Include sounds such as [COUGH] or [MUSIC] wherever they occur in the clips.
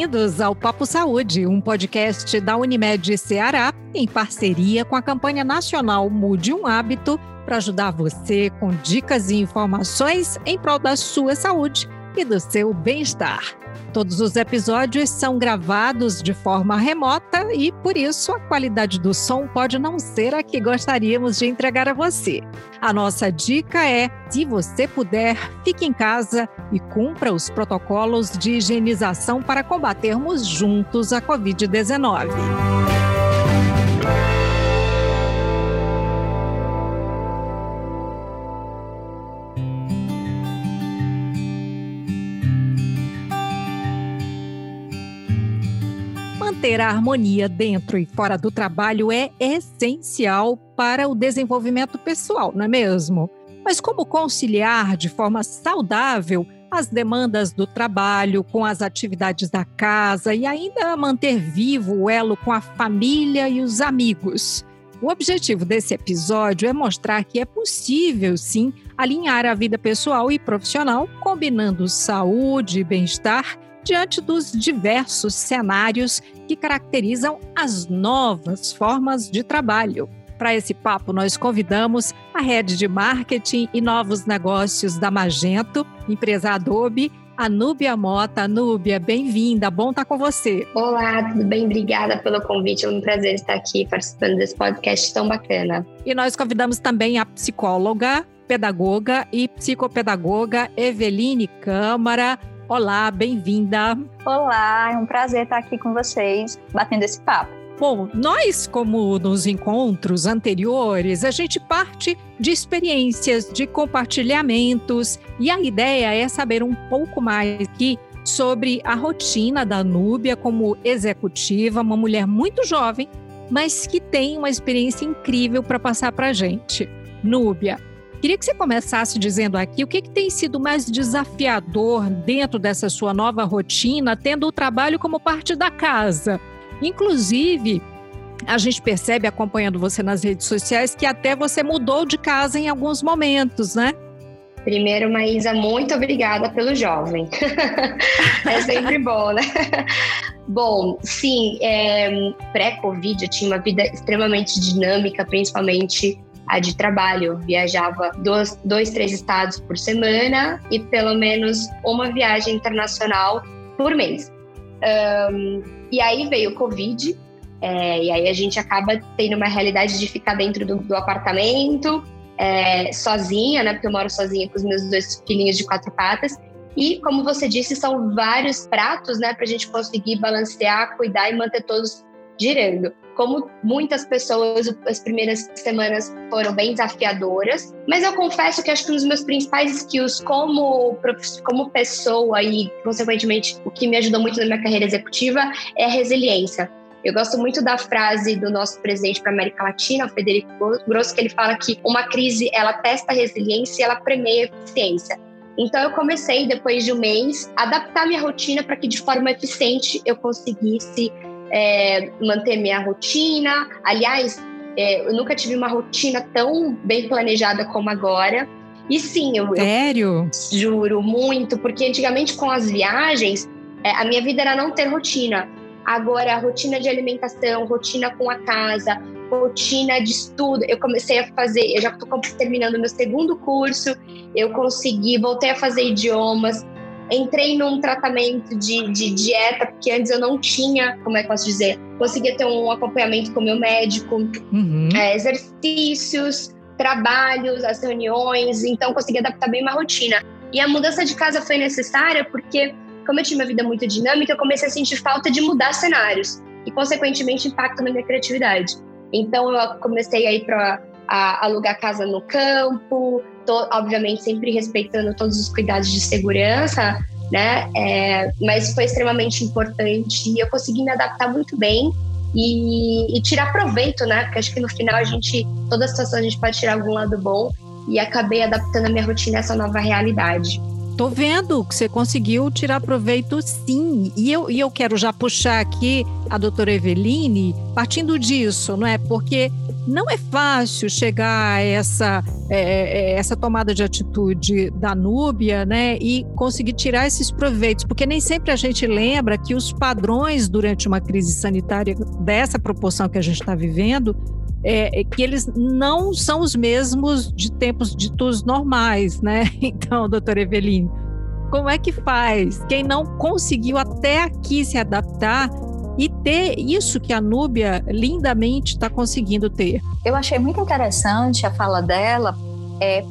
Bem-vindos ao Papo Saúde, um podcast da Unimed Ceará, em parceria com a campanha nacional Mude um Hábito, para ajudar você com dicas e informações em prol da sua saúde e do seu bem-estar. Todos os episódios são gravados de forma remota e, por isso, a qualidade do som pode não ser a que gostaríamos de entregar a você. A nossa dica é: se você puder, fique em casa e cumpra os protocolos de higienização para combatermos juntos a Covid-19. Manter a harmonia dentro e fora do trabalho é essencial para o desenvolvimento pessoal, não é mesmo? Mas como conciliar de forma saudável as demandas do trabalho com as atividades da casa e ainda manter vivo o elo com a família e os amigos? O objetivo desse episódio é mostrar que é possível, sim, alinhar a vida pessoal e profissional, combinando saúde e bem-estar diante dos diversos cenários que caracterizam as novas formas de trabalho. Para esse papo, nós convidamos a rede de marketing e novos negócios da Magento, empresa Adobe, a Núbia Mota. Núbia, bem-vinda, bom estar com você. Olá, tudo bem? Obrigada pelo convite, é um prazer estar aqui participando desse podcast tão bacana. E nós convidamos também a psicóloga, pedagoga e psicopedagoga Eveline Câmara. Olá, bem-vinda. Olá, é um prazer estar aqui com vocês, batendo esse papo. Bom, nós, como nos encontros anteriores, a gente parte de experiências, de compartilhamentos, e a ideia é saber um pouco mais aqui sobre a rotina da Núbia como executiva, uma mulher muito jovem, mas que tem uma experiência incrível para passar para a gente. Núbia, Queria que você começasse dizendo aqui o que, que tem sido mais desafiador dentro dessa sua nova rotina, tendo o trabalho como parte da casa. Inclusive, a gente percebe acompanhando você nas redes sociais que até você mudou de casa em alguns momentos, né? Primeiro, Maísa, muito obrigada pelo jovem. [LAUGHS] é sempre bom, né? Bom, sim, é, pré-Covid eu tinha uma vida extremamente dinâmica, principalmente de trabalho. Viajava dois, dois, três estados por semana e pelo menos uma viagem internacional por mês. Um, e aí veio o Covid, é, e aí a gente acaba tendo uma realidade de ficar dentro do, do apartamento, é, sozinha, né? Porque eu moro sozinha com os meus dois filhinhos de quatro patas. E, como você disse, são vários pratos, né, para a gente conseguir balancear, cuidar e manter todos girando. Como muitas pessoas, as primeiras semanas foram bem desafiadoras, mas eu confesso que acho que um dos meus principais skills como, como pessoa e, consequentemente, o que me ajudou muito na minha carreira executiva é a resiliência. Eu gosto muito da frase do nosso presidente para a América Latina, o Federico Grosso, que ele fala que uma crise ela testa a resiliência e ela premia a eficiência. Então eu comecei depois de um mês a adaptar minha rotina para que de forma eficiente eu conseguisse é, manter minha rotina. Aliás, é, eu nunca tive uma rotina tão bem planejada como agora. E sim, eu, Sério? Eu juro muito, porque antigamente com as viagens, é, a minha vida era não ter rotina. Agora, rotina de alimentação, rotina com a casa, rotina de estudo. Eu comecei a fazer, eu já estou terminando meu segundo curso, eu consegui, voltei a fazer idiomas, entrei num tratamento de, de dieta, porque antes eu não tinha, como é que posso dizer, conseguia ter um acompanhamento com o meu médico, uhum. é, exercícios, trabalhos, as reuniões, então consegui adaptar bem uma rotina. E a mudança de casa foi necessária porque, como eu tinha uma vida muito dinâmica, eu comecei a sentir falta de mudar cenários e, consequentemente, impacto na minha criatividade. Então, eu comecei a ir para alugar casa no campo, tô, obviamente sempre respeitando todos os cuidados de segurança, né? É, mas foi extremamente importante e eu consegui me adaptar muito bem e, e, tirar proveito, né? Porque acho que no final a gente, toda situação a gente pode tirar algum lado bom e acabei adaptando a minha rotina a essa nova realidade. Tô vendo que você conseguiu tirar proveito sim. E eu, e eu quero já puxar aqui a doutora Eveline, partindo disso, não é? Porque não é fácil chegar a essa, é, é, essa tomada de atitude da Núbia né, e conseguir tirar esses proveitos, porque nem sempre a gente lembra que os padrões durante uma crise sanitária dessa proporção que a gente está vivendo, é, é, que eles não são os mesmos de tempos ditos normais, né? [LAUGHS] Então, doutor Eveline, como é que faz? Quem não conseguiu até aqui se adaptar e ter isso que a Núbia lindamente está conseguindo ter. Eu achei muito interessante a fala dela, é,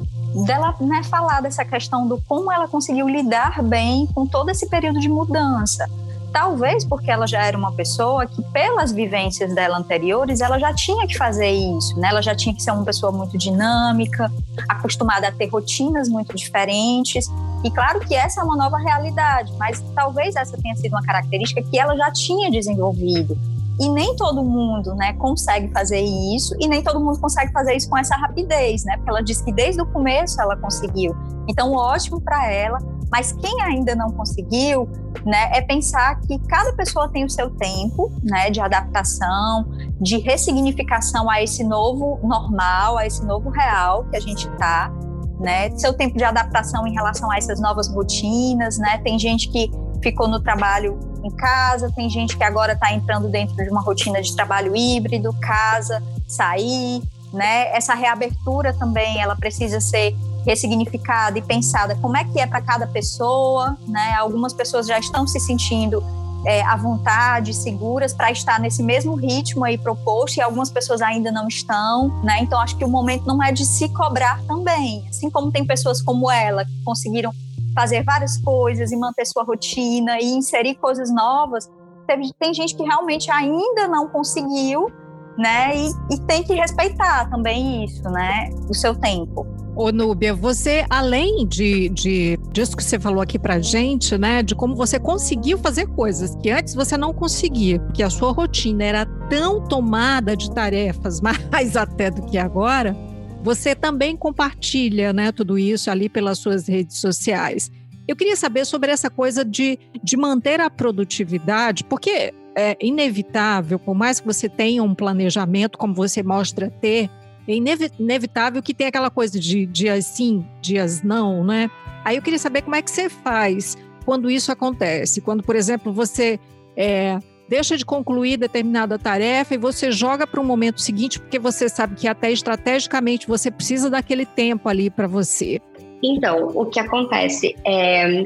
dela né, falar dessa questão do como ela conseguiu lidar bem com todo esse período de mudança. Talvez porque ela já era uma pessoa que, pelas vivências dela anteriores, ela já tinha que fazer isso, né? Ela já tinha que ser uma pessoa muito dinâmica, acostumada a ter rotinas muito diferentes. E claro que essa é uma nova realidade, mas talvez essa tenha sido uma característica que ela já tinha desenvolvido. E nem todo mundo, né, consegue fazer isso, e nem todo mundo consegue fazer isso com essa rapidez, né? Porque ela disse que desde o começo ela conseguiu. Então, ótimo para ela, mas quem ainda não conseguiu, né, é pensar que cada pessoa tem o seu tempo, né, de adaptação, de ressignificação a esse novo normal, a esse novo real que a gente está, né, seu tempo de adaptação em relação a essas novas rotinas, né, tem gente que ficou no trabalho em casa, tem gente que agora está entrando dentro de uma rotina de trabalho híbrido, casa, sair, né, essa reabertura também, ela precisa ser ressignificada e pensada como é que é para cada pessoa, né? Algumas pessoas já estão se sentindo é, à vontade, seguras para estar nesse mesmo ritmo aí proposto e algumas pessoas ainda não estão, né? Então acho que o momento não é de se cobrar também, assim como tem pessoas como ela que conseguiram fazer várias coisas e manter sua rotina e inserir coisas novas. Tem, tem gente que realmente ainda não conseguiu, né? E, e tem que respeitar também isso, né? O seu tempo. Ô, Núbia, você, além de, de disso que você falou aqui pra gente, né, de como você conseguiu fazer coisas que antes você não conseguia, porque a sua rotina era tão tomada de tarefas, [LAUGHS] mais até do que agora, você também compartilha, né, tudo isso ali pelas suas redes sociais. Eu queria saber sobre essa coisa de, de manter a produtividade, porque é inevitável, por mais que você tenha um planejamento, como você mostra ter, é inevitável que tenha aquela coisa de dias sim, dias não, né? Aí eu queria saber como é que você faz quando isso acontece. Quando, por exemplo, você é, deixa de concluir determinada tarefa e você joga para o momento seguinte, porque você sabe que até estrategicamente você precisa daquele tempo ali para você. Então, o que acontece é.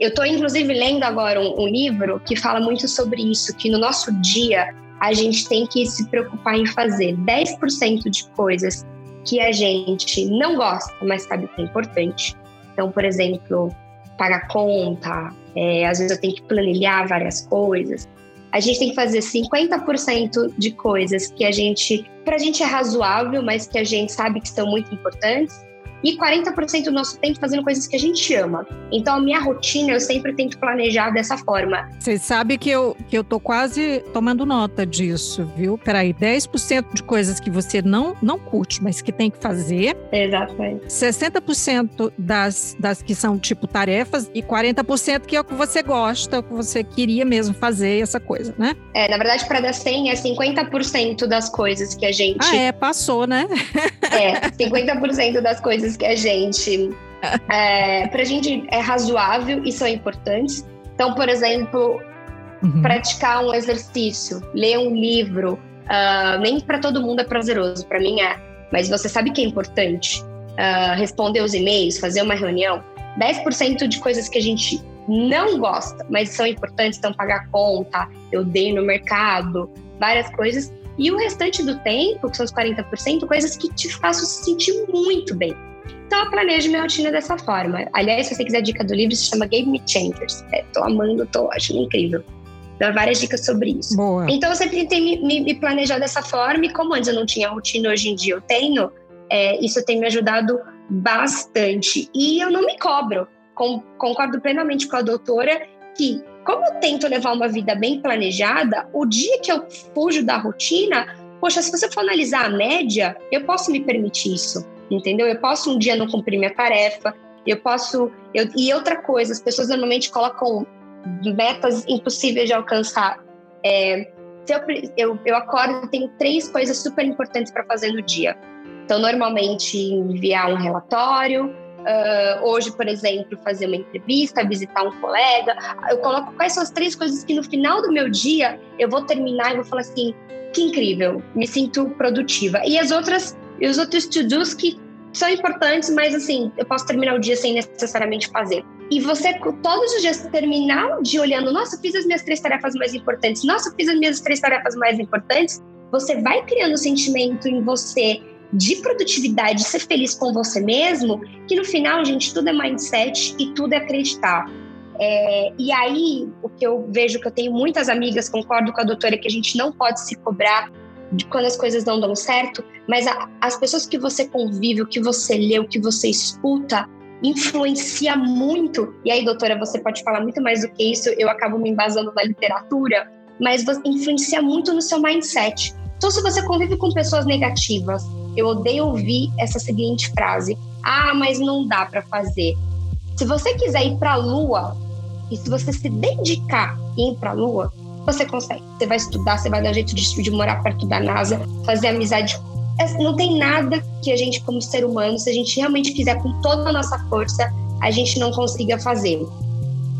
Eu estou, inclusive, lendo agora um, um livro que fala muito sobre isso, que no nosso dia a gente tem que se preocupar em fazer 10% de coisas que a gente não gosta, mas sabe que é importante. Então, por exemplo, pagar conta, é, às vezes eu tenho que planilhar várias coisas. A gente tem que fazer 50% de coisas que a gente, para a gente é razoável, mas que a gente sabe que são muito importantes e 40% do nosso tempo fazendo coisas que a gente ama. Então, a minha rotina eu sempre tento planejar dessa forma. Você sabe que eu, que eu tô quase tomando nota disso, viu? Peraí, 10% de coisas que você não, não curte, mas que tem que fazer. Exatamente. 60% das, das que são tipo tarefas e 40% que é o que você gosta, o que você queria mesmo fazer, essa coisa, né? É, na verdade, para dar 100 é 50% das coisas que a gente. Ah, é, passou, né? é, 50% das coisas coisas que a gente. [LAUGHS] é, pra gente é razoável e são importantes. Então, por exemplo, uhum. praticar um exercício, ler um livro, uh, nem para todo mundo é prazeroso, para mim é. Mas você sabe que é importante? Uh, responder os e-mails, fazer uma reunião. 10% de coisas que a gente não gosta, mas são importantes, então pagar conta, eu dei no mercado, várias coisas. E o restante do tempo, que são os 40%, coisas que te façam se sentir muito bem. Então eu planejo minha rotina dessa forma. Aliás, se você quiser dica do livro, se chama Game Me Changers. É, tô amando, tô achando incrível. Dá várias dicas sobre isso. Boa. Então eu sempre tentei me, me, planejar dessa forma, e como antes eu não tinha rotina, hoje em dia eu tenho, é, isso tem me ajudado bastante. E eu não me cobro. Com, concordo plenamente com a doutora que, como eu tento levar uma vida bem planejada, o dia que eu fujo da rotina, poxa, se você for analisar a média, eu posso me permitir isso entendeu? Eu posso um dia não cumprir minha tarefa, eu posso. Eu, e outra coisa, as pessoas normalmente colocam metas impossíveis de alcançar. É, eu, eu, eu acordo tenho três coisas super importantes para fazer no dia. Então, normalmente, enviar um relatório, uh, hoje, por exemplo, fazer uma entrevista, visitar um colega. Eu coloco quais são as três coisas que no final do meu dia eu vou terminar e vou falar assim: que incrível, me sinto produtiva. E as outras, e os outros to-dos que são importantes, mas assim, eu posso terminar o dia sem necessariamente fazer. E você, todos os dias, terminar o dia olhando, nossa, fiz as minhas três tarefas mais importantes, nossa, fiz as minhas três tarefas mais importantes, você vai criando um sentimento em você de produtividade, de ser feliz com você mesmo, que no final, gente, tudo é mindset e tudo é acreditar. É, e aí, o que eu vejo que eu tenho muitas amigas, concordo com a doutora, que a gente não pode se cobrar de quando as coisas não dão certo, mas a, as pessoas que você convive, o que você lê, o que você escuta, influencia muito. E aí, doutora, você pode falar muito mais do que isso, eu acabo me embasando na literatura, mas influencia muito no seu mindset. Então, se você convive com pessoas negativas, eu odeio ouvir essa seguinte frase: ah, mas não dá para fazer. Se você quiser ir para a Lua e se você se dedicar em ir para a Lua, você consegue. Você vai estudar, você vai dar jeito de, de morar perto da NASA, fazer amizade. É, não tem nada que a gente, como ser humano, se a gente realmente quiser com toda a nossa força, a gente não consiga fazer.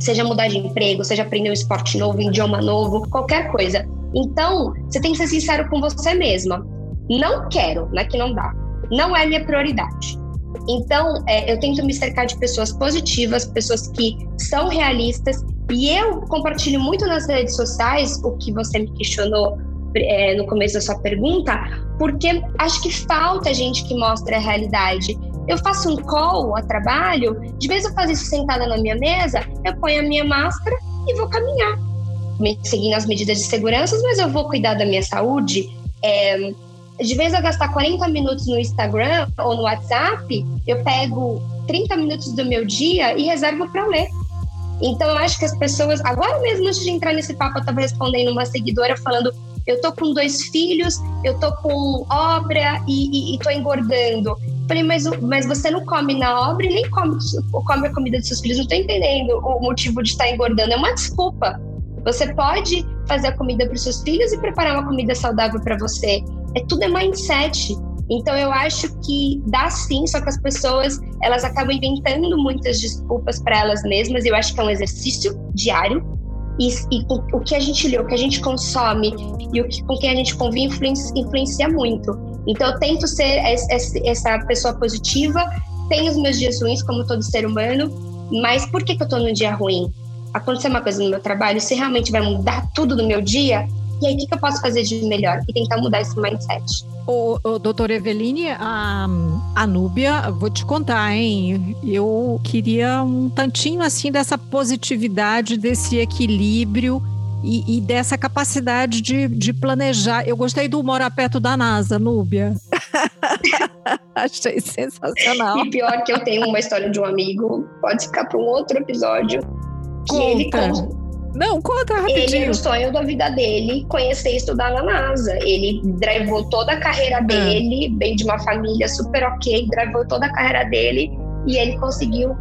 Seja mudar de emprego, seja aprender um esporte novo, um idioma novo, qualquer coisa. Então, você tem que ser sincero com você mesma. Não quero, não é que não dá. Não é minha prioridade. Então, é, eu tento me cercar de pessoas positivas, pessoas que são realistas e eu compartilho muito nas redes sociais o que você me questionou é, no começo da sua pergunta, porque acho que falta gente que mostre a realidade. Eu faço um call a trabalho, de vez eu faço isso sentada na minha mesa, eu ponho a minha máscara e vou caminhar, seguindo as medidas de segurança, mas eu vou cuidar da minha saúde. É, de vez eu gastar 40 minutos no Instagram ou no WhatsApp, eu pego 30 minutos do meu dia e reservo para ler. Então, eu acho que as pessoas, agora mesmo antes de entrar nesse papo, eu estava respondendo uma seguidora falando: eu tô com dois filhos, eu tô com obra e, e, e tô engordando. Falei, mas, mas você não come na obra e nem come, come a comida dos seus filhos. Não tô entendendo o motivo de estar engordando. É uma desculpa. Você pode fazer a comida para os seus filhos e preparar uma comida saudável para você. É tudo é mindset. Então eu acho que dá sim, só que as pessoas elas acabam inventando muitas desculpas para elas mesmas. Eu acho que é um exercício diário. E, e o, que a gente lê, o que a gente consome e o que, com quem a gente convive influencia, influencia muito. Então eu tento ser essa pessoa positiva, tenho os meus dias ruins, como todo ser humano, mas por que, que eu estou num dia ruim? Aconteceu uma coisa no meu trabalho, se realmente vai mudar tudo no meu dia, e aí, o que, que eu posso fazer de melhor? E tentar mudar esse mindset. O, o doutor Eveline, a, a Núbia, vou te contar, hein? Eu queria um tantinho assim dessa positividade, desse equilíbrio e, e dessa capacidade de, de, planejar. Eu gostei do morar perto da NASA, Núbia. [LAUGHS] Achei sensacional. E pior que eu tenho uma história de um amigo, pode ficar para um outro episódio. Que Conta. ele não, conta rapidinho. Ele, o sonho da vida dele, conhecer e estudar na NASA. Ele drivou toda a carreira ah. dele, bem de uma família super ok, drivou toda a carreira dele e ele conseguiu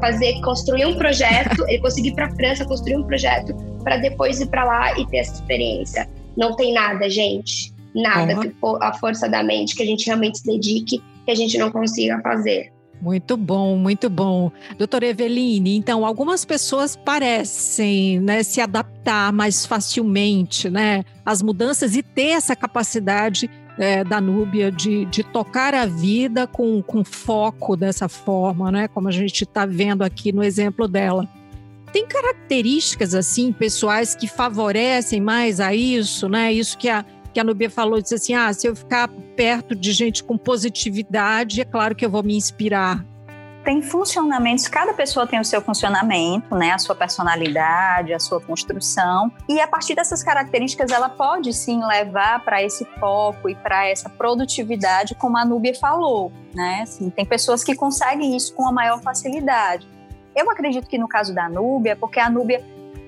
fazer, construir um projeto, [LAUGHS] ele conseguiu ir para a França, construir um projeto para depois ir para lá e ter essa experiência. Não tem nada, gente. Nada uhum. a força da mente que a gente realmente se dedique, que a gente não consiga fazer. Muito bom, muito bom. Doutora Eveline, então, algumas pessoas parecem né, se adaptar mais facilmente né, às mudanças e ter essa capacidade é, da Núbia de, de tocar a vida com, com foco dessa forma, né, como a gente está vendo aqui no exemplo dela. Tem características assim pessoais que favorecem mais a isso, né? Isso que a, que a Nubia falou, disse assim: ah, se eu ficar perto de gente com positividade, é claro que eu vou me inspirar. Tem funcionamentos, cada pessoa tem o seu funcionamento, né, a sua personalidade, a sua construção, e a partir dessas características ela pode sim levar para esse foco e para essa produtividade, como a Núbia falou, né? Assim, tem pessoas que conseguem isso com a maior facilidade. Eu acredito que no caso da Núbia, porque a Núbia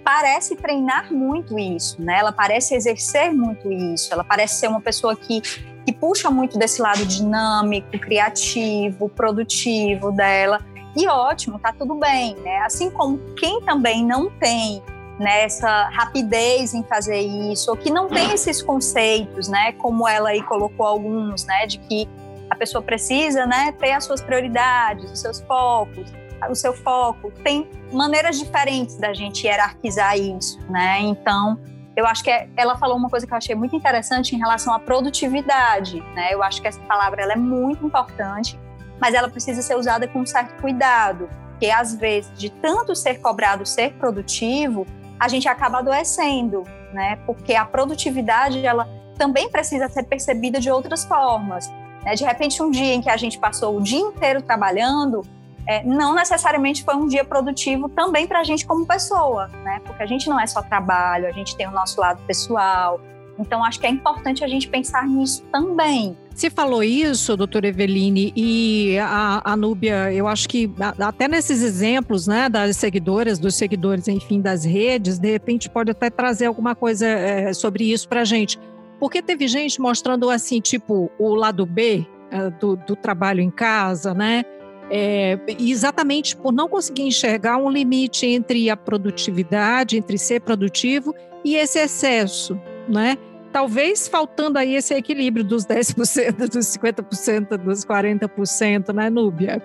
parece treinar muito isso, né? Ela parece exercer muito isso, ela parece ser uma pessoa que, que puxa muito desse lado dinâmico, criativo, produtivo dela. E ótimo, tá tudo bem, né? Assim como quem também não tem nessa rapidez em fazer isso, ou que não tem esses conceitos, né, como ela aí colocou alguns, né, de que a pessoa precisa, né, ter as suas prioridades, os seus focos, o seu foco. Tem maneiras diferentes da gente hierarquizar isso, né? Então, eu acho que é, ela falou uma coisa que eu achei muito interessante em relação à produtividade, né? Eu acho que essa palavra ela é muito importante, mas ela precisa ser usada com um certo cuidado, porque às vezes de tanto ser cobrado ser produtivo, a gente acaba adoecendo, né? Porque a produtividade ela também precisa ser percebida de outras formas. Né? De repente, um dia em que a gente passou o dia inteiro trabalhando, é, não necessariamente foi um dia produtivo também para a gente como pessoa, né? Porque a gente não é só trabalho, a gente tem o nosso lado pessoal. Então, acho que é importante a gente pensar nisso também. Se falou isso, doutora Eveline, e a, a Núbia, eu acho que até nesses exemplos, né, das seguidoras, dos seguidores, enfim, das redes, de repente pode até trazer alguma coisa é, sobre isso para a gente. Porque teve gente mostrando, assim, tipo, o lado B é, do, do trabalho em casa, né? É, exatamente por não conseguir enxergar um limite entre a produtividade, entre ser produtivo e esse excesso, né? Talvez faltando aí esse equilíbrio dos 10%, [LAUGHS] dos 50%, dos 40%, né, Núbia?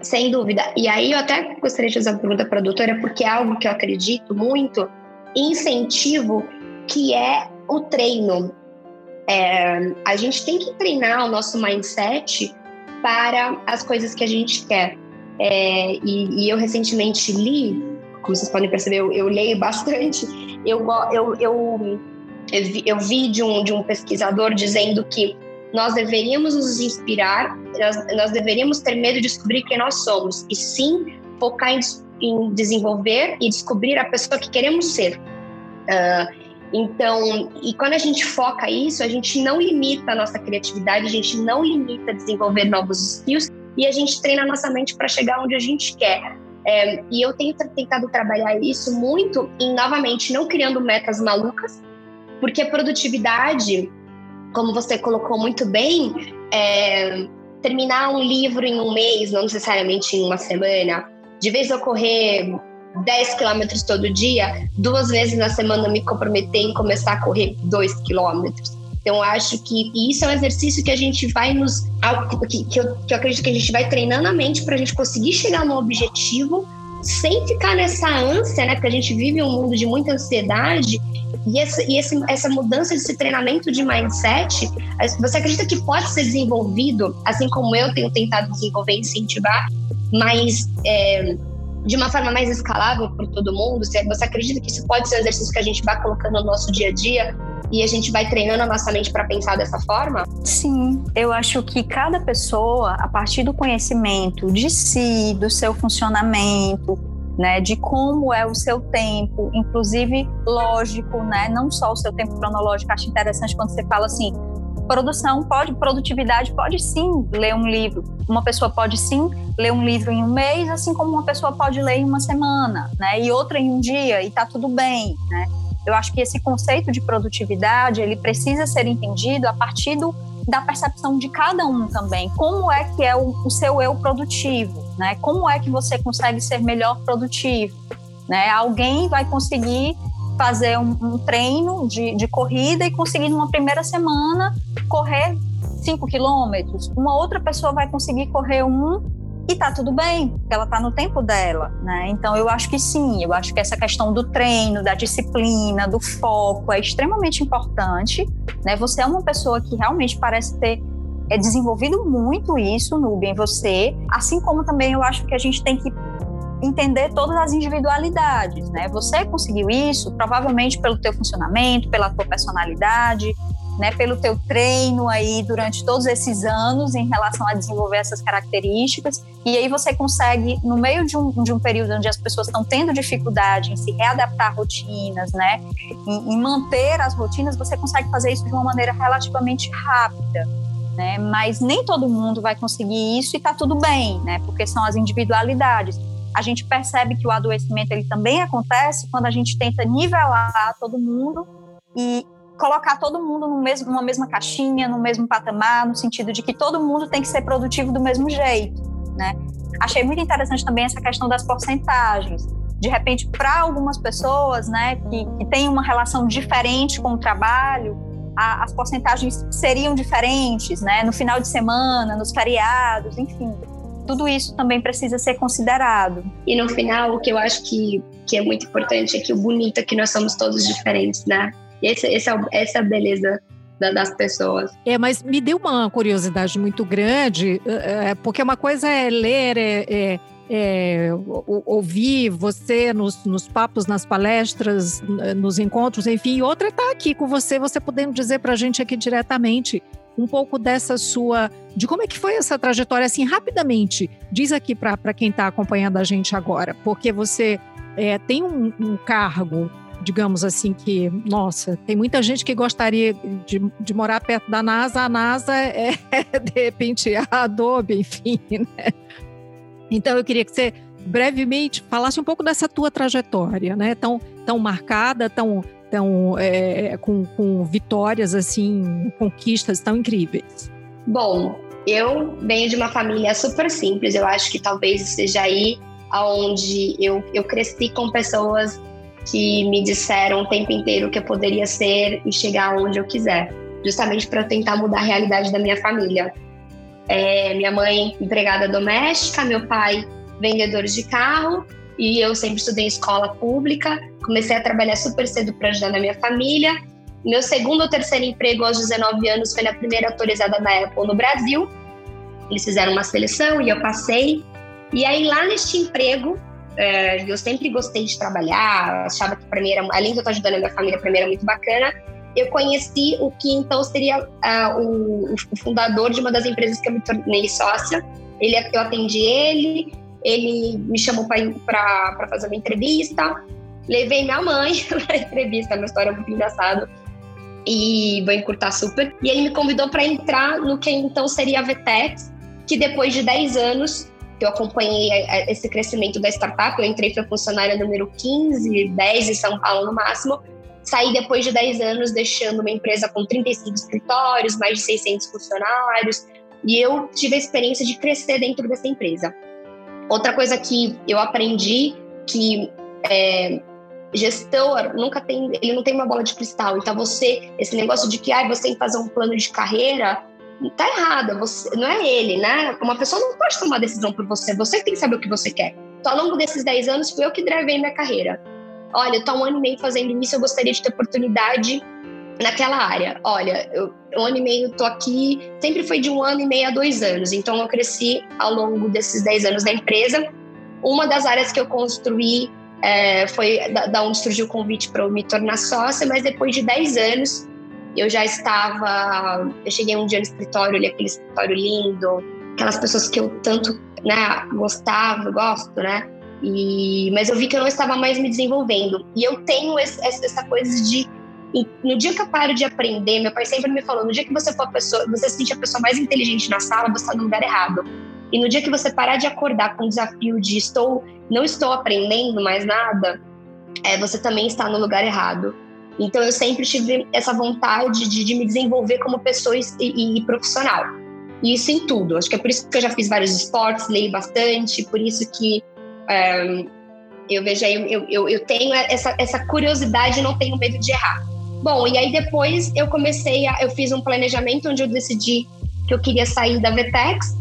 Sem dúvida. E aí eu até gostaria de fazer uma pergunta para a doutora, porque é algo que eu acredito muito, incentivo, que é o treino. É, a gente tem que treinar o nosso mindset para as coisas que a gente quer. É, e, e, eu recentemente li, como vocês podem perceber, eu, eu leio [LAUGHS] bastante. Eu, eu, eu, eu, vi, de um, de um pesquisador dizendo que nós deveríamos nos inspirar, nós, nós deveríamos ter medo de descobrir quem nós somos, e sim focar em, em desenvolver e descobrir a pessoa que queremos ser. Uh, então, e quando a gente foca isso, a gente não limita a nossa criatividade, a gente não limita desenvolver novos skills e a gente treina a nossa mente para chegar onde a gente quer. É, e eu tenho tentado trabalhar isso muito em, novamente, não criando metas malucas, porque a produtividade, como você colocou muito bem, é, terminar um livro em um mês, não necessariamente em uma semana, de vez eu correr 10 quilômetros todo dia, duas vezes na semana me comprometer em começar a correr 2 quilômetros. Então, acho que isso é um exercício que a gente vai nos. Que, que, eu, que eu acredito que a gente vai treinando a mente para a gente conseguir chegar no objetivo sem ficar nessa ânsia, né? Porque a gente vive um mundo de muita ansiedade. E, essa, e esse, essa mudança desse treinamento de mindset, você acredita que pode ser desenvolvido, assim como eu tenho tentado desenvolver e incentivar, mas é, de uma forma mais escalável para todo mundo? Você acredita que isso pode ser um exercício que a gente vai colocando no nosso dia a dia e a gente vai treinando a nossa mente para pensar dessa forma? Sim, eu acho que cada pessoa, a partir do conhecimento de si, do seu funcionamento, né, de como é o seu tempo, inclusive lógico, né, não só o seu tempo cronológico. Acho interessante quando você fala assim, produção pode, produtividade pode sim ler um livro. Uma pessoa pode sim ler um livro em um mês, assim como uma pessoa pode ler em uma semana, né? E outra em um dia, e tá tudo bem, né? Eu acho que esse conceito de produtividade, ele precisa ser entendido a partir do, da percepção de cada um também. Como é que é o, o seu eu produtivo, né? Como é que você consegue ser melhor produtivo, né? Alguém vai conseguir fazer um, um treino de, de corrida e conseguir numa primeira semana correr 5 quilômetros. Uma outra pessoa vai conseguir correr um e tá tudo bem, porque ela tá no tempo dela, né? Então eu acho que sim, eu acho que essa questão do treino, da disciplina, do foco é extremamente importante, né? Você é uma pessoa que realmente parece ter é desenvolvido muito isso, Nube, em você, assim como também eu acho que a gente tem que entender todas as individualidades, né? Você conseguiu isso provavelmente pelo teu funcionamento, pela tua personalidade, né, pelo teu treino aí durante todos esses anos em relação a desenvolver essas características e aí você consegue no meio de um, de um período onde as pessoas estão tendo dificuldade em se readaptar a rotinas, né, em, em manter as rotinas, você consegue fazer isso de uma maneira relativamente rápida. Né? Mas nem todo mundo vai conseguir isso e está tudo bem, né? Porque são as individualidades a gente percebe que o adoecimento ele também acontece quando a gente tenta nivelar todo mundo e colocar todo mundo no mesmo, numa mesma caixinha, no mesmo patamar, no sentido de que todo mundo tem que ser produtivo do mesmo jeito, né? Achei muito interessante também essa questão das porcentagens. de repente, para algumas pessoas, né, que, que têm uma relação diferente com o trabalho, a, as porcentagens seriam diferentes, né, no final de semana, nos feriados, enfim. Tudo isso também precisa ser considerado. E no final, o que eu acho que, que é muito importante é que o bonito é que nós somos todos diferentes, né? Esse, esse é, essa é a beleza das pessoas. É, mas me deu uma curiosidade muito grande, é, porque uma coisa é ler, é, é é, ouvir você nos, nos, papos, nas palestras, nos encontros, enfim, outra é estar tá aqui com você, você podendo dizer para a gente aqui diretamente um pouco dessa sua, de como é que foi essa trajetória, assim, rapidamente, diz aqui para quem está acompanhando a gente agora, porque você é, tem um, um cargo digamos assim, que, nossa, tem muita gente que gostaria de, de morar perto da NASA, a NASA é, [LAUGHS] de repente, a Adobe, enfim, né? Então eu queria que você brevemente falasse um pouco dessa tua trajetória, né? Tão, tão marcada, tão, tão é, com, com vitórias assim, conquistas tão incríveis. Bom, eu venho de uma família super simples. Eu acho que talvez seja aí aonde eu, eu cresci com pessoas que me disseram o tempo inteiro que eu poderia ser e chegar onde eu quiser, justamente para tentar mudar a realidade da minha família. É, minha mãe, empregada doméstica, meu pai, vendedor de carro, e eu sempre estudei em escola pública. Comecei a trabalhar super cedo para ajudar na minha família. Meu segundo ou terceiro emprego aos 19 anos foi na primeira autorizada da Apple no Brasil. Eles fizeram uma seleção e eu passei. E aí, lá neste emprego, é, eu sempre gostei de trabalhar, achava que para mim era, além de eu estar ajudando a minha família, para mim era muito bacana eu conheci o que então seria uh, o, o, fundador de uma das empresas que eu me tornei sócia. Ele, eu atendi ele, ele me chamou para fazer uma entrevista, levei minha mãe [LAUGHS] para entrevista, uma história muito engraçada e vou encurtar super. E ele me convidou para entrar no que então seria a Vetex, que depois de 10 anos que eu acompanhei esse crescimento da startup, eu entrei para funcionária número 15, 10 em São Paulo no máximo, Saí depois de 10 anos, deixando uma empresa com 35 escritórios, mais de 600 funcionários, e eu tive a experiência de crescer dentro dessa empresa. Outra coisa que eu aprendi que é, gestor nunca tem, ele não tem uma bola de cristal. Então você, esse negócio de que ah, você tem que fazer um plano de carreira, tá errado. Você, não é ele, né? Uma pessoa não pode tomar decisão por você. Você tem que saber o que você quer. Então, ao longo desses 10 anos, fui eu que drivei minha carreira. Olha, eu tô um ano e meio fazendo isso, eu gostaria de ter oportunidade naquela área. Olha, eu, um ano e meio tô aqui, sempre foi de um ano e meio a dois anos, então eu cresci ao longo desses dez anos da empresa. Uma das áreas que eu construí é, foi da, da, onde surgiu o convite para eu me tornar sócia, mas depois de dez anos eu já estava. Eu cheguei um dia no escritório, olhei aquele escritório lindo, aquelas pessoas que eu tanto né, gostava, gosto, né? E, mas eu vi que eu não estava mais me desenvolvendo. E eu tenho esse, essa coisa de. No dia que eu paro de aprender, meu pai sempre me falou: no dia que você for a pessoa, você se sente a pessoa mais inteligente na sala, você está no lugar errado. E no dia que você parar de acordar com o desafio de estou, não estou aprendendo mais nada, é, você também está no lugar errado. Então eu sempre tive essa vontade de, de me desenvolver como pessoa e, e, e profissional. E isso em tudo. Acho que é por isso que eu já fiz vários esportes, leio bastante, por isso que um, eu vejo aí, eu, eu, eu tenho essa, essa curiosidade e não tenho medo de errar. Bom, e aí depois eu comecei a. Eu fiz um planejamento onde eu decidi que eu queria sair da Vetex.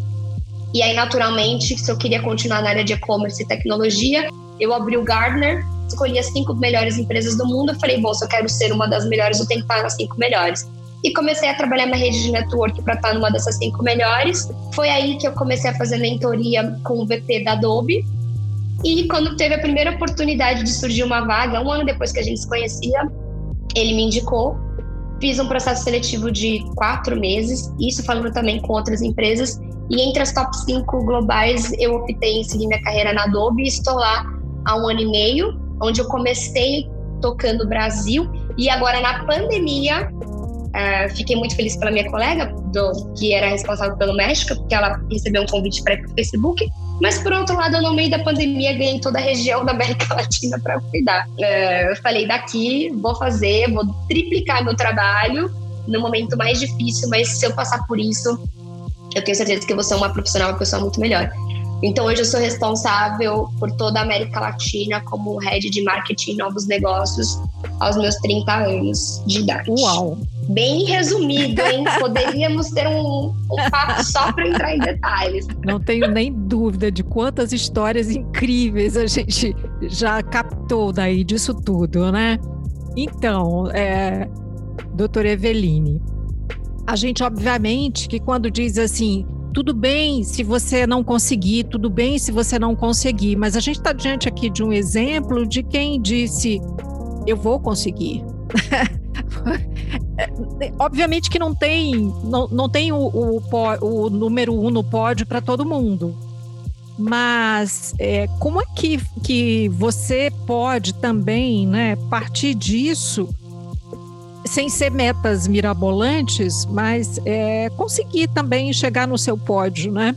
E aí, naturalmente, se eu queria continuar na área de e-commerce e tecnologia, eu abri o Gardner, escolhi as cinco melhores empresas do mundo. Eu falei, bom, se eu quero ser uma das melhores, eu tenho que estar nas cinco melhores. E comecei a trabalhar na rede de network para estar numa dessas cinco melhores. Foi aí que eu comecei a fazer mentoria com o VP da Adobe, e quando teve a primeira oportunidade de surgir uma vaga, um ano depois que a gente se conhecia, ele me indicou. Fiz um processo seletivo de quatro meses, isso falando também com outras empresas. E entre as top 5 globais, eu optei em seguir minha carreira na Adobe e estou lá há um ano e meio, onde eu comecei tocando Brasil. E agora, na pandemia, uh, fiquei muito feliz pela minha colega, do, que era responsável pelo México, porque ela recebeu um convite para ir para o Facebook. Mas, por outro lado, no meio da pandemia, ganhei toda a região da América [LAUGHS] Latina para cuidar. É, eu falei, daqui, vou fazer, vou triplicar meu trabalho no momento mais difícil, mas se eu passar por isso, eu tenho certeza que eu vou ser uma profissional, uma pessoa muito melhor. Então hoje eu sou responsável por toda a América Latina como head de marketing e novos negócios aos meus 30 anos de idade. Uau! Bem resumido, hein? [LAUGHS] Poderíamos ter um, um papo só para entrar em detalhes. Não tenho nem dúvida de quantas histórias incríveis a gente já captou daí disso tudo, né? Então, é, doutora Eveline, a gente, obviamente, que quando diz assim, tudo bem se você não conseguir, tudo bem se você não conseguir, mas a gente está diante aqui de um exemplo de quem disse, eu vou conseguir. [LAUGHS] Obviamente que não tem, não, não tem o, o, o número um no pódio para todo mundo. Mas é, como é que, que você pode também né, partir disso, sem ser metas mirabolantes, mas é, conseguir também chegar no seu pódio, né?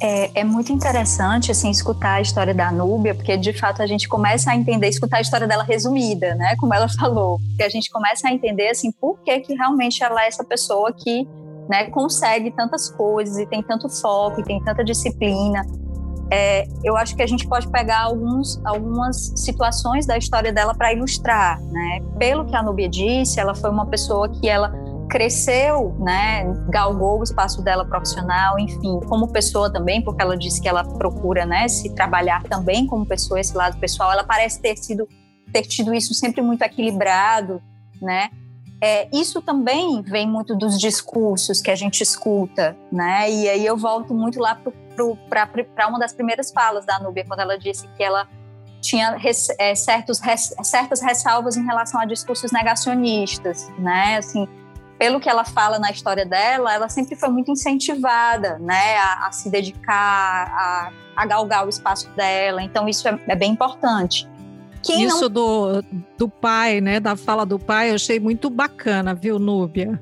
É, é, muito interessante assim escutar a história da Núbia, porque de fato a gente começa a entender, escutar a história dela resumida, né, como ela [LAUGHS] falou, porque a gente começa a entender assim por que que realmente ela é essa pessoa que né, consegue tantas coisas e tem tanto foco e tem tanta disciplina é, eu acho que a gente pode pegar alguns, algumas situações da história dela para ilustrar, né? Pelo que a Nubia disse, ela foi uma pessoa que ela cresceu, né, galgou o espaço dela profissional, enfim, como pessoa também, porque ela disse que ela procura, né, se trabalhar também como pessoa, esse lado pessoal. Ela parece ter sido ter tido isso sempre muito equilibrado, né? É, isso também vem muito dos discursos que a gente escuta, né? E aí eu volto muito lá para uma das primeiras falas da Núbia, quando ela disse que ela tinha res, é, certos, res, certas ressalvas em relação a discursos negacionistas, né? Assim, pelo que ela fala na história dela, ela sempre foi muito incentivada, né, a, a se dedicar, a, a, galgar o espaço dela. Então isso é, é bem importante. Quem Isso não... do, do pai, né? Da fala do pai, eu achei muito bacana, viu, Núbia?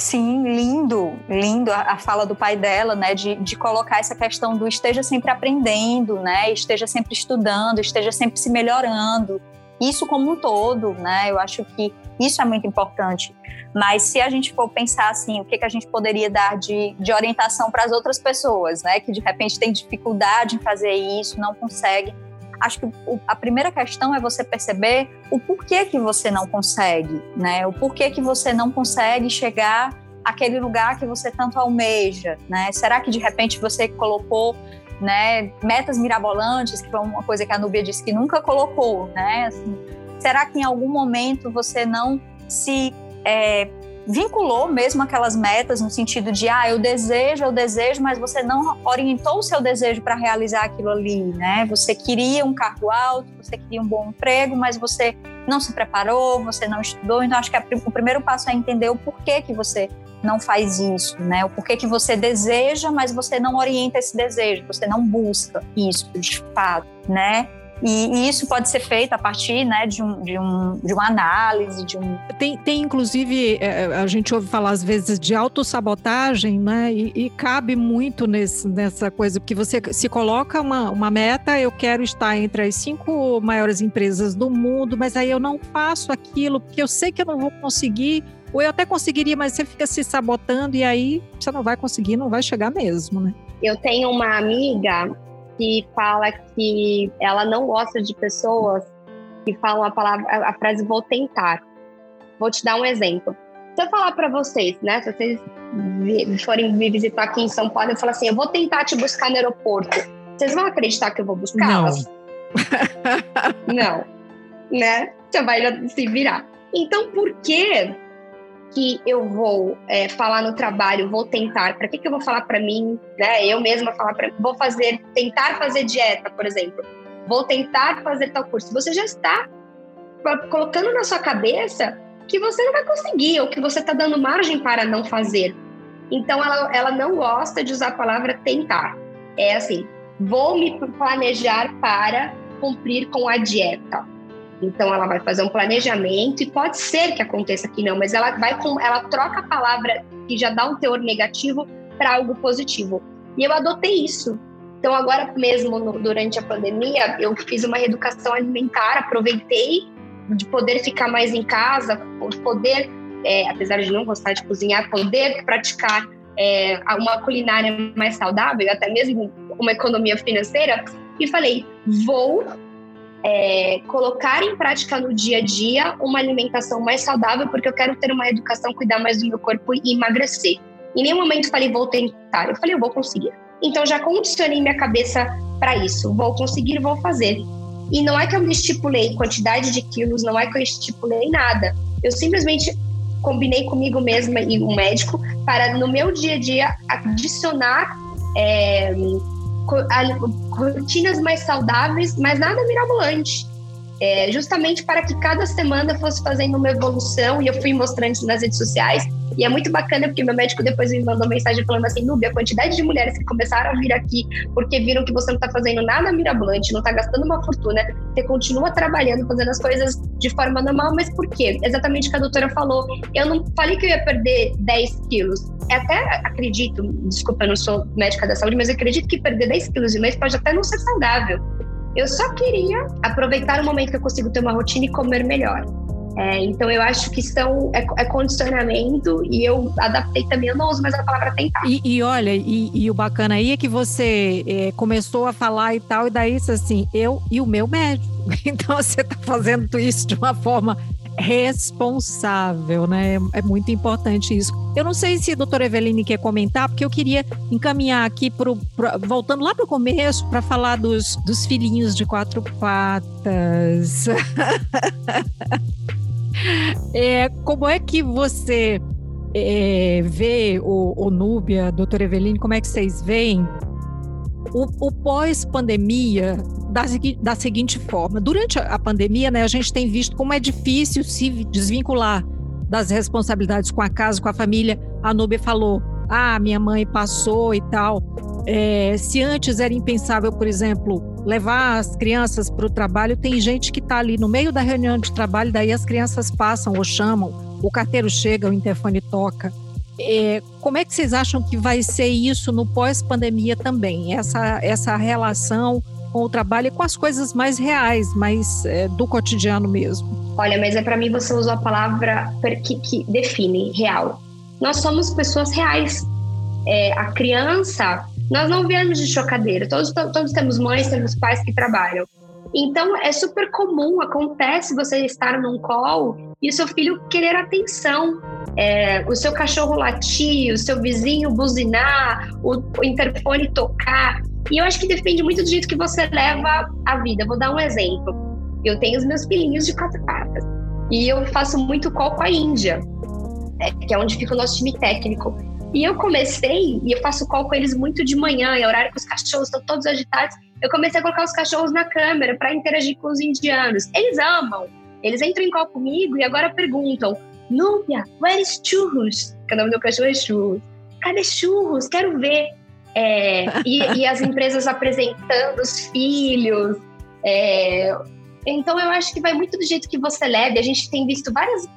Sim, lindo, lindo a, a, fala do pai dela, né, de, de colocar essa questão do esteja sempre aprendendo, né, esteja sempre estudando, esteja sempre se melhorando. Isso como um todo, né, eu acho que isso é muito importante. Mas se a gente for pensar assim, o que, que a gente poderia dar de, de orientação para as outras pessoas, né, que de repente tem dificuldade em fazer isso, não consegue, acho que a primeira questão é você perceber o porquê que você não consegue, né? O porquê que você não consegue chegar àquele lugar que você tanto almeja, né? Será que de repente você colocou né, metas mirabolantes, que foi uma coisa que a Nubia disse que nunca colocou, né? Assim, será que em algum momento você não se é, vinculou mesmo aquelas metas no sentido de, ah, eu desejo, eu desejo, mas você não orientou o seu desejo para realizar aquilo ali, né? Você queria um cargo alto, você queria um bom emprego, mas você não se preparou, você não estudou. Então, acho que o primeiro passo é entender o porquê que você não faz isso, né? O porquê que você deseja, mas você não orienta esse desejo, você não busca isso de fato, né? E, e, isso pode ser feito a partir né, de, um, de, um, de uma análise, de um... Tem, tem inclusive, é, é, a gente ouve falar às vezes de autossabotagem, né? E, e cabe muito nesse, nessa coisa, porque você se coloca uma, uma meta, eu quero estar entre as cinco maiores empresas do mundo, mas aí eu não faço aquilo, porque eu sei que eu não vou conseguir, ou eu até conseguiria, mas você fica se sabotando e aí você não vai conseguir, não vai chegar mesmo, né? Eu tenho uma amiga que fala que ela não gosta de pessoas que falam a palavra, a frase vou tentar. Vou te dar um exemplo. Se eu falar para vocês, né, se vocês forem me visitar aqui em São Paulo, eu falar assim, eu vou tentar te buscar no aeroporto. Vocês vão acreditar que eu vou buscar? Não. não. [LAUGHS] Né? Você vai se virar. Então, por que que eu vou é, falar no trabalho, vou tentar, para que, que eu vou falar para mim, né? Eu mesma falar para vou fazer, tentar fazer dieta, por exemplo, vou tentar fazer tal curso. Você já está colocando na sua cabeça que você não vai conseguir ou que você está dando margem para não fazer. Então ela, ela não gosta de usar a palavra tentar. É assim, vou me planejar para cumprir com a dieta então ela vai fazer um planejamento e pode ser que aconteça que não, mas ela vai com, ela troca a palavra que já dá um teor negativo para algo positivo. E eu adotei isso. Então agora mesmo no, durante a pandemia eu fiz uma reeducação alimentar, aproveitei de poder ficar mais em casa, poder, é, apesar de não gostar de cozinhar, poder praticar é, uma culinária mais saudável, até mesmo uma economia financeira, e falei: vou é, colocar em prática no dia a dia uma alimentação mais saudável, porque eu quero ter uma educação, cuidar mais do meu corpo e emagrecer. Em nenhum momento falei, vou tentar. Eu falei, eu vou conseguir. Então já condicionei minha cabeça para isso. Vou conseguir, vou fazer. E não é que eu me estipulei quantidade de quilos, não é que eu estipulei nada. Eu simplesmente combinei comigo mesma e um médico para no meu dia a dia adicionar é, rotinas mais saudáveis, mas nada mirabolante. É, justamente para que cada semana fosse fazendo uma evolução e eu fui mostrando isso nas redes sociais e é muito bacana porque meu médico depois me mandou mensagem falando assim: Nubia, a quantidade de mulheres que começaram a vir aqui porque viram que você não está fazendo nada mirabolante, não está gastando uma fortuna, você continua trabalhando, fazendo as coisas de forma normal, mas por quê? Exatamente o que a doutora falou. Eu não falei que eu ia perder 10 quilos. Eu até acredito, desculpa, eu não sou médica da saúde, mas eu acredito que perder 10 quilos de mês pode até não ser saudável. Eu só queria aproveitar o momento que eu consigo ter uma rotina e comer melhor. É, então eu acho que são é, é, condicionamento e eu adaptei também, eu não uso mais a palavra tentar. E, e olha, e, e, o bacana aí é que você é, começou a falar e tal, e daí assim, eu e o meu médico. [LAUGHS] Então você está fazendo isso de uma forma responsável, né? É muito importante isso. Eu não sei se a doutora Eveline quer comentar, porque eu queria encaminhar aqui, pro, pro voltando lá para o começo, para falar dos, dos filhinhos de quatro patas. [LAUGHS] É, como é que você é, vê o, o Núbia, doutora Eveline, como é que vocês veem o, o pós-pandemia da, da, seguinte forma. Durante a pandemia, né, a gente tem visto como é difícil se desvincular das responsabilidades com a casa, com a família. A Núbia falou, ah, minha mãe passou e tal. É, se antes era impensável, por exemplo, levar as crianças para o trabalho, tem gente que está ali no meio da reunião de trabalho, daí as crianças passam ou chamam, o carteiro chega, o interfone toca. É, como é que vocês acham que vai ser isso no pós-pandemia também? Essa, essa relação com o trabalho e com as coisas mais reais, mais é, do cotidiano mesmo. Olha, mas é para mim você usou a palavra que, que define real. Nós somos pessoas reais. É, a criança nós não viemos de chocadeira, todos, todos temos mães, temos pais que trabalham. Então, é super comum, acontece você estar num call e o seu filho querer atenção. É, o seu cachorro latir, o seu vizinho buzinar, o, o interfone tocar. E eu acho que depende muito do jeito que você leva a vida. Vou dar um exemplo. Eu tenho os meus filhinhos de quatro patas. E eu faço muito call com a Índia, é, que é onde fica o nosso time técnico. E eu comecei, e eu faço call com eles muito de manhã, é horário que os cachorros estão todos agitados. Eu comecei a colocar os cachorros na câmera para interagir com os indianos. Eles amam. Eles entram em call comigo e agora perguntam: Núbia, where is churros? Que o nome do cachorro é churros. Cadê churros? Quero ver. É, e, [LAUGHS] e, as empresas apresentando os filhos. É, então eu acho que vai muito do jeito que você leve. A gente tem visto várias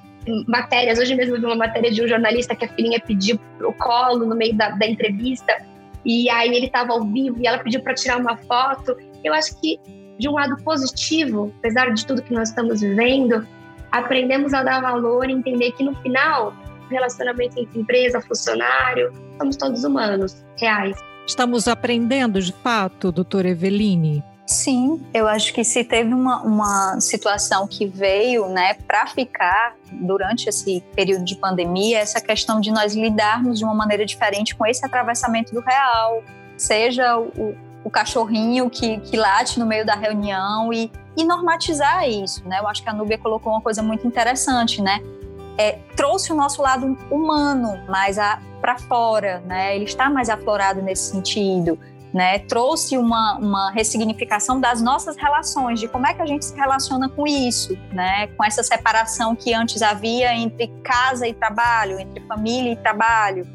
matérias. Hoje mesmo eu vi uma matéria de um jornalista que a filhinha pediu o colo no meio da, da entrevista e aí ele estava ao vivo e ela pediu para tirar uma foto. Eu acho que de um lado positivo, apesar de tudo que nós estamos vivendo, aprendemos a dar valor e entender que no final, relacionamento entre empresa, funcionário, somos todos humanos, reais. Estamos aprendendo de fato, doutora Eveline? Sim, eu acho que se teve uma, uma situação que veio né, para ficar durante esse período de pandemia, essa questão de nós lidarmos de uma maneira diferente com esse atravessamento do real, seja o, o cachorrinho que, que late no meio da reunião e, e normatizar isso. Né? Eu acho que a Núbia colocou uma coisa muito interessante, né? É, trouxe o nosso lado humano mais para fora, né? Ele está mais aflorado nesse sentido né? Trouxe uma, uma ressignificação das nossas relações, de como é que a gente se relaciona com isso, né? Com essa separação que antes havia entre casa e trabalho, entre família e trabalho,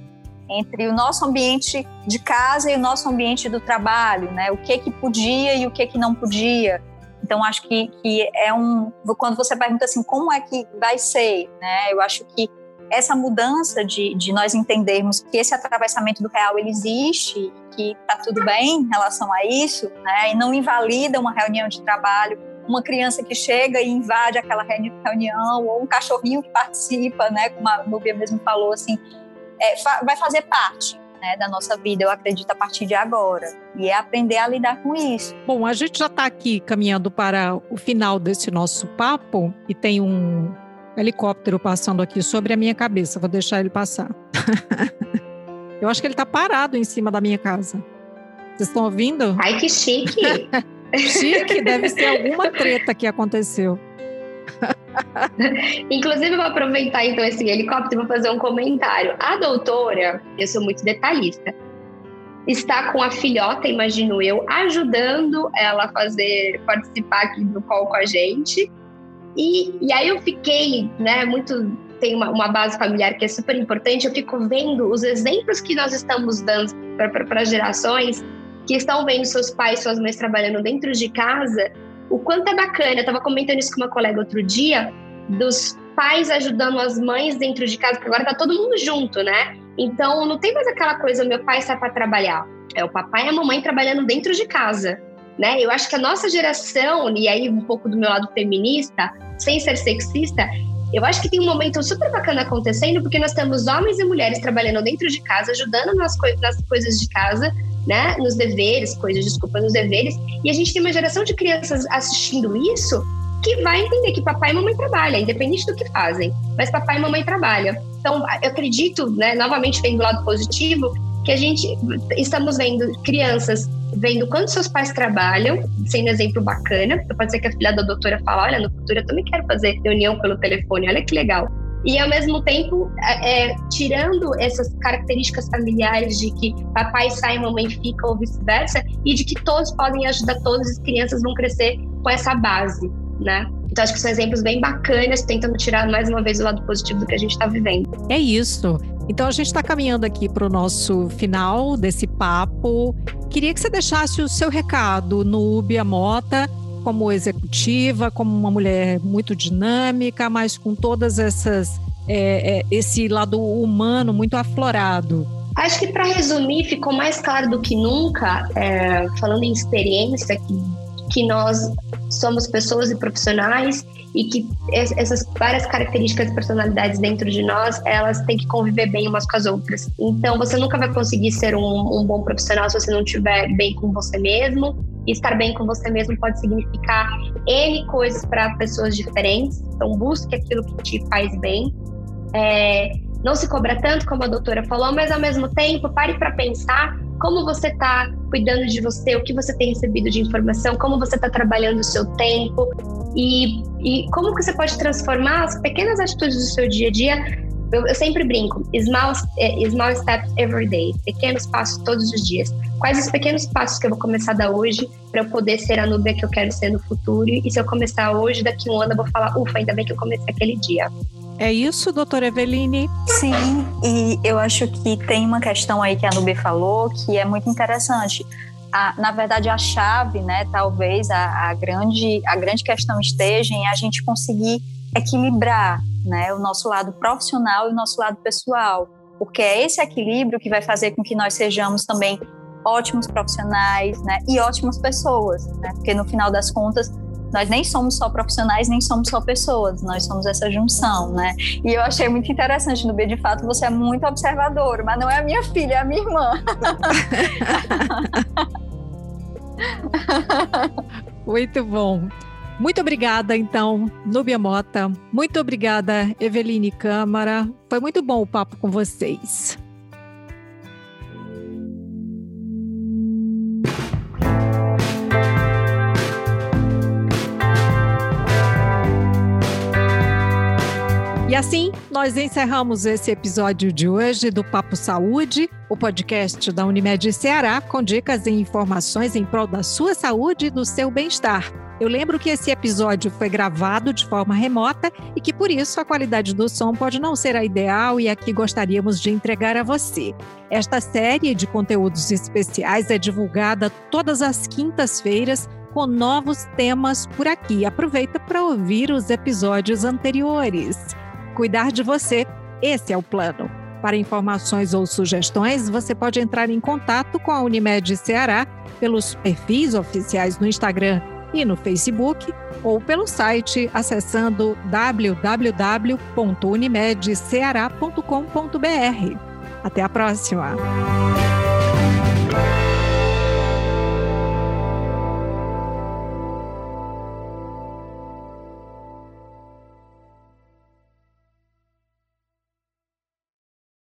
entre o nosso ambiente de casa e o nosso ambiente do trabalho, né? O que que podia e o que que não podia. Então acho que, que é um quando você pergunta assim como é que vai ser, né? Eu acho que essa mudança de, de nós entendermos que esse atravessamento do real ele existe, que está tudo bem em relação a isso, né, e não invalida uma reunião de trabalho, uma criança que chega e invade aquela reunião, ou um cachorrinho que participa, né, como a Nubia mesmo falou, assim, é, fa vai fazer parte né, da nossa vida, eu acredito, a partir de agora. E é aprender a lidar com isso. Bom, a gente já está aqui caminhando para o final desse nosso papo e tem um helicóptero passando aqui sobre a minha cabeça. Vou deixar ele passar. [LAUGHS] eu acho que ele está parado em cima da minha casa. Vocês estão ouvindo? Ai, que chique! [LAUGHS] chique, deve ser alguma treta que aconteceu. [LAUGHS] [LAUGHS] Inclusive, vou aproveitar então esse helicóptero e vou fazer um comentário. A doutora, eu sou muito detalhista, está com a filhota, imagino eu, ajudando ela a fazer, participar aqui do call com a gente. E, e aí eu fiquei, né, muito. Tem uma, uma base familiar que é super importante. Eu fico vendo os exemplos que nós estamos dando para gerações que estão vendo seus pais, suas mães trabalhando dentro de casa o quanto é bacana. Eu estava comentando isso com uma colega outro dia, dos pais ajudando as mães dentro de casa, porque agora tá todo mundo junto, né? Então não tem mais aquela coisa, meu pai sai para trabalhar. É o papai e a mamãe trabalhando dentro de casa, né? Eu acho que a nossa geração, e aí um pouco do meu lado feminista, sem ser sexista, eu acho que tem um momento super bacana acontecendo, porque nós temos homens e mulheres trabalhando dentro de casa, ajudando nas, co nas coisas de casa, né? Nos deveres, coisas, desculpa, nos deveres. E a gente tem uma geração de crianças assistindo isso que vai entender que papai e mamãe trabalham, independente do que fazem, mas papai e mamãe trabalham. Então, eu acredito, né, novamente vendo do lado positivo, que a gente estamos vendo crianças vendo quanto seus pais trabalham, sendo exemplo bacana. Pode ser que a filha da doutora fale, olha, no futuro eu também quero fazer reunião pelo telefone, olha que legal e ao mesmo tempo é, tirando essas características familiares de que papai sai mamãe fica ou vice-versa e de que todos podem ajudar todas as crianças vão crescer com essa base, né? Então acho que são exemplos bem bacanas, tentando tirar mais uma vez o lado positivo do que a gente está vivendo. É isso. Então a gente está caminhando aqui para o nosso final desse papo. Queria que você deixasse o seu recado, Núbia Mota, como executiva, como uma mulher muito dinâmica, mas com todas essas é, é, esse lado humano muito aflorado. Acho que para resumir ficou mais claro do que nunca, é, falando em experiência, que, que nós somos pessoas e profissionais e que essas várias características personalidades dentro de nós, elas têm que conviver bem umas com as outras. Então, você nunca vai conseguir ser um, um bom profissional se você não estiver bem com você mesmo estar bem com você mesmo pode significar N coisas para pessoas diferentes. Então, busque aquilo que te faz bem. É, não se cobra tanto, como a doutora falou, mas ao mesmo tempo, pare para pensar como você está cuidando de você, o que você tem recebido de informação, como você está trabalhando o seu tempo e, e como que você pode transformar as pequenas atitudes do seu dia a dia eu, eu sempre brinco, small, é, small steps every day, pequenos passos todos os dias. Quais os pequenos passos que eu vou começar a dar hoje para eu poder ser a Nubia que eu quero ser no futuro? E se eu começar hoje, daqui a um ano eu vou falar, ufa, ainda bem que eu comecei aquele dia. É isso, doutora Eveline? Sim, e eu acho que tem uma questão aí que a Nubia falou que é muito interessante. A, na verdade, a chave, né, talvez a, a, grande, a grande questão esteja em a gente conseguir equilibrar né, o nosso lado profissional e o nosso lado pessoal, porque é esse equilíbrio que vai fazer com que nós sejamos também ótimos profissionais né, e ótimas pessoas, né, porque no final das contas nós nem somos só profissionais, nem somos só pessoas, nós somos essa junção, né? E eu achei muito interessante, no B, de fato, você é muito observador, mas não é a minha filha, é a minha irmã. [LAUGHS] muito bom. Muito obrigada, então, Núbia Mota. Muito obrigada, Eveline Câmara. Foi muito bom o papo com vocês. E assim, nós encerramos esse episódio de hoje do Papo Saúde, o podcast da Unimed Ceará, com dicas e informações em prol da sua saúde e do seu bem-estar. Eu lembro que esse episódio foi gravado de forma remota e que por isso a qualidade do som pode não ser a ideal e aqui gostaríamos de entregar a você. Esta série de conteúdos especiais é divulgada todas as quintas-feiras com novos temas por aqui. Aproveita para ouvir os episódios anteriores. Cuidar de você, esse é o plano. Para informações ou sugestões, você pode entrar em contato com a Unimed Ceará pelos perfis oficiais no Instagram e no Facebook ou pelo site acessando www.unimedceara.com.br. Até a próxima!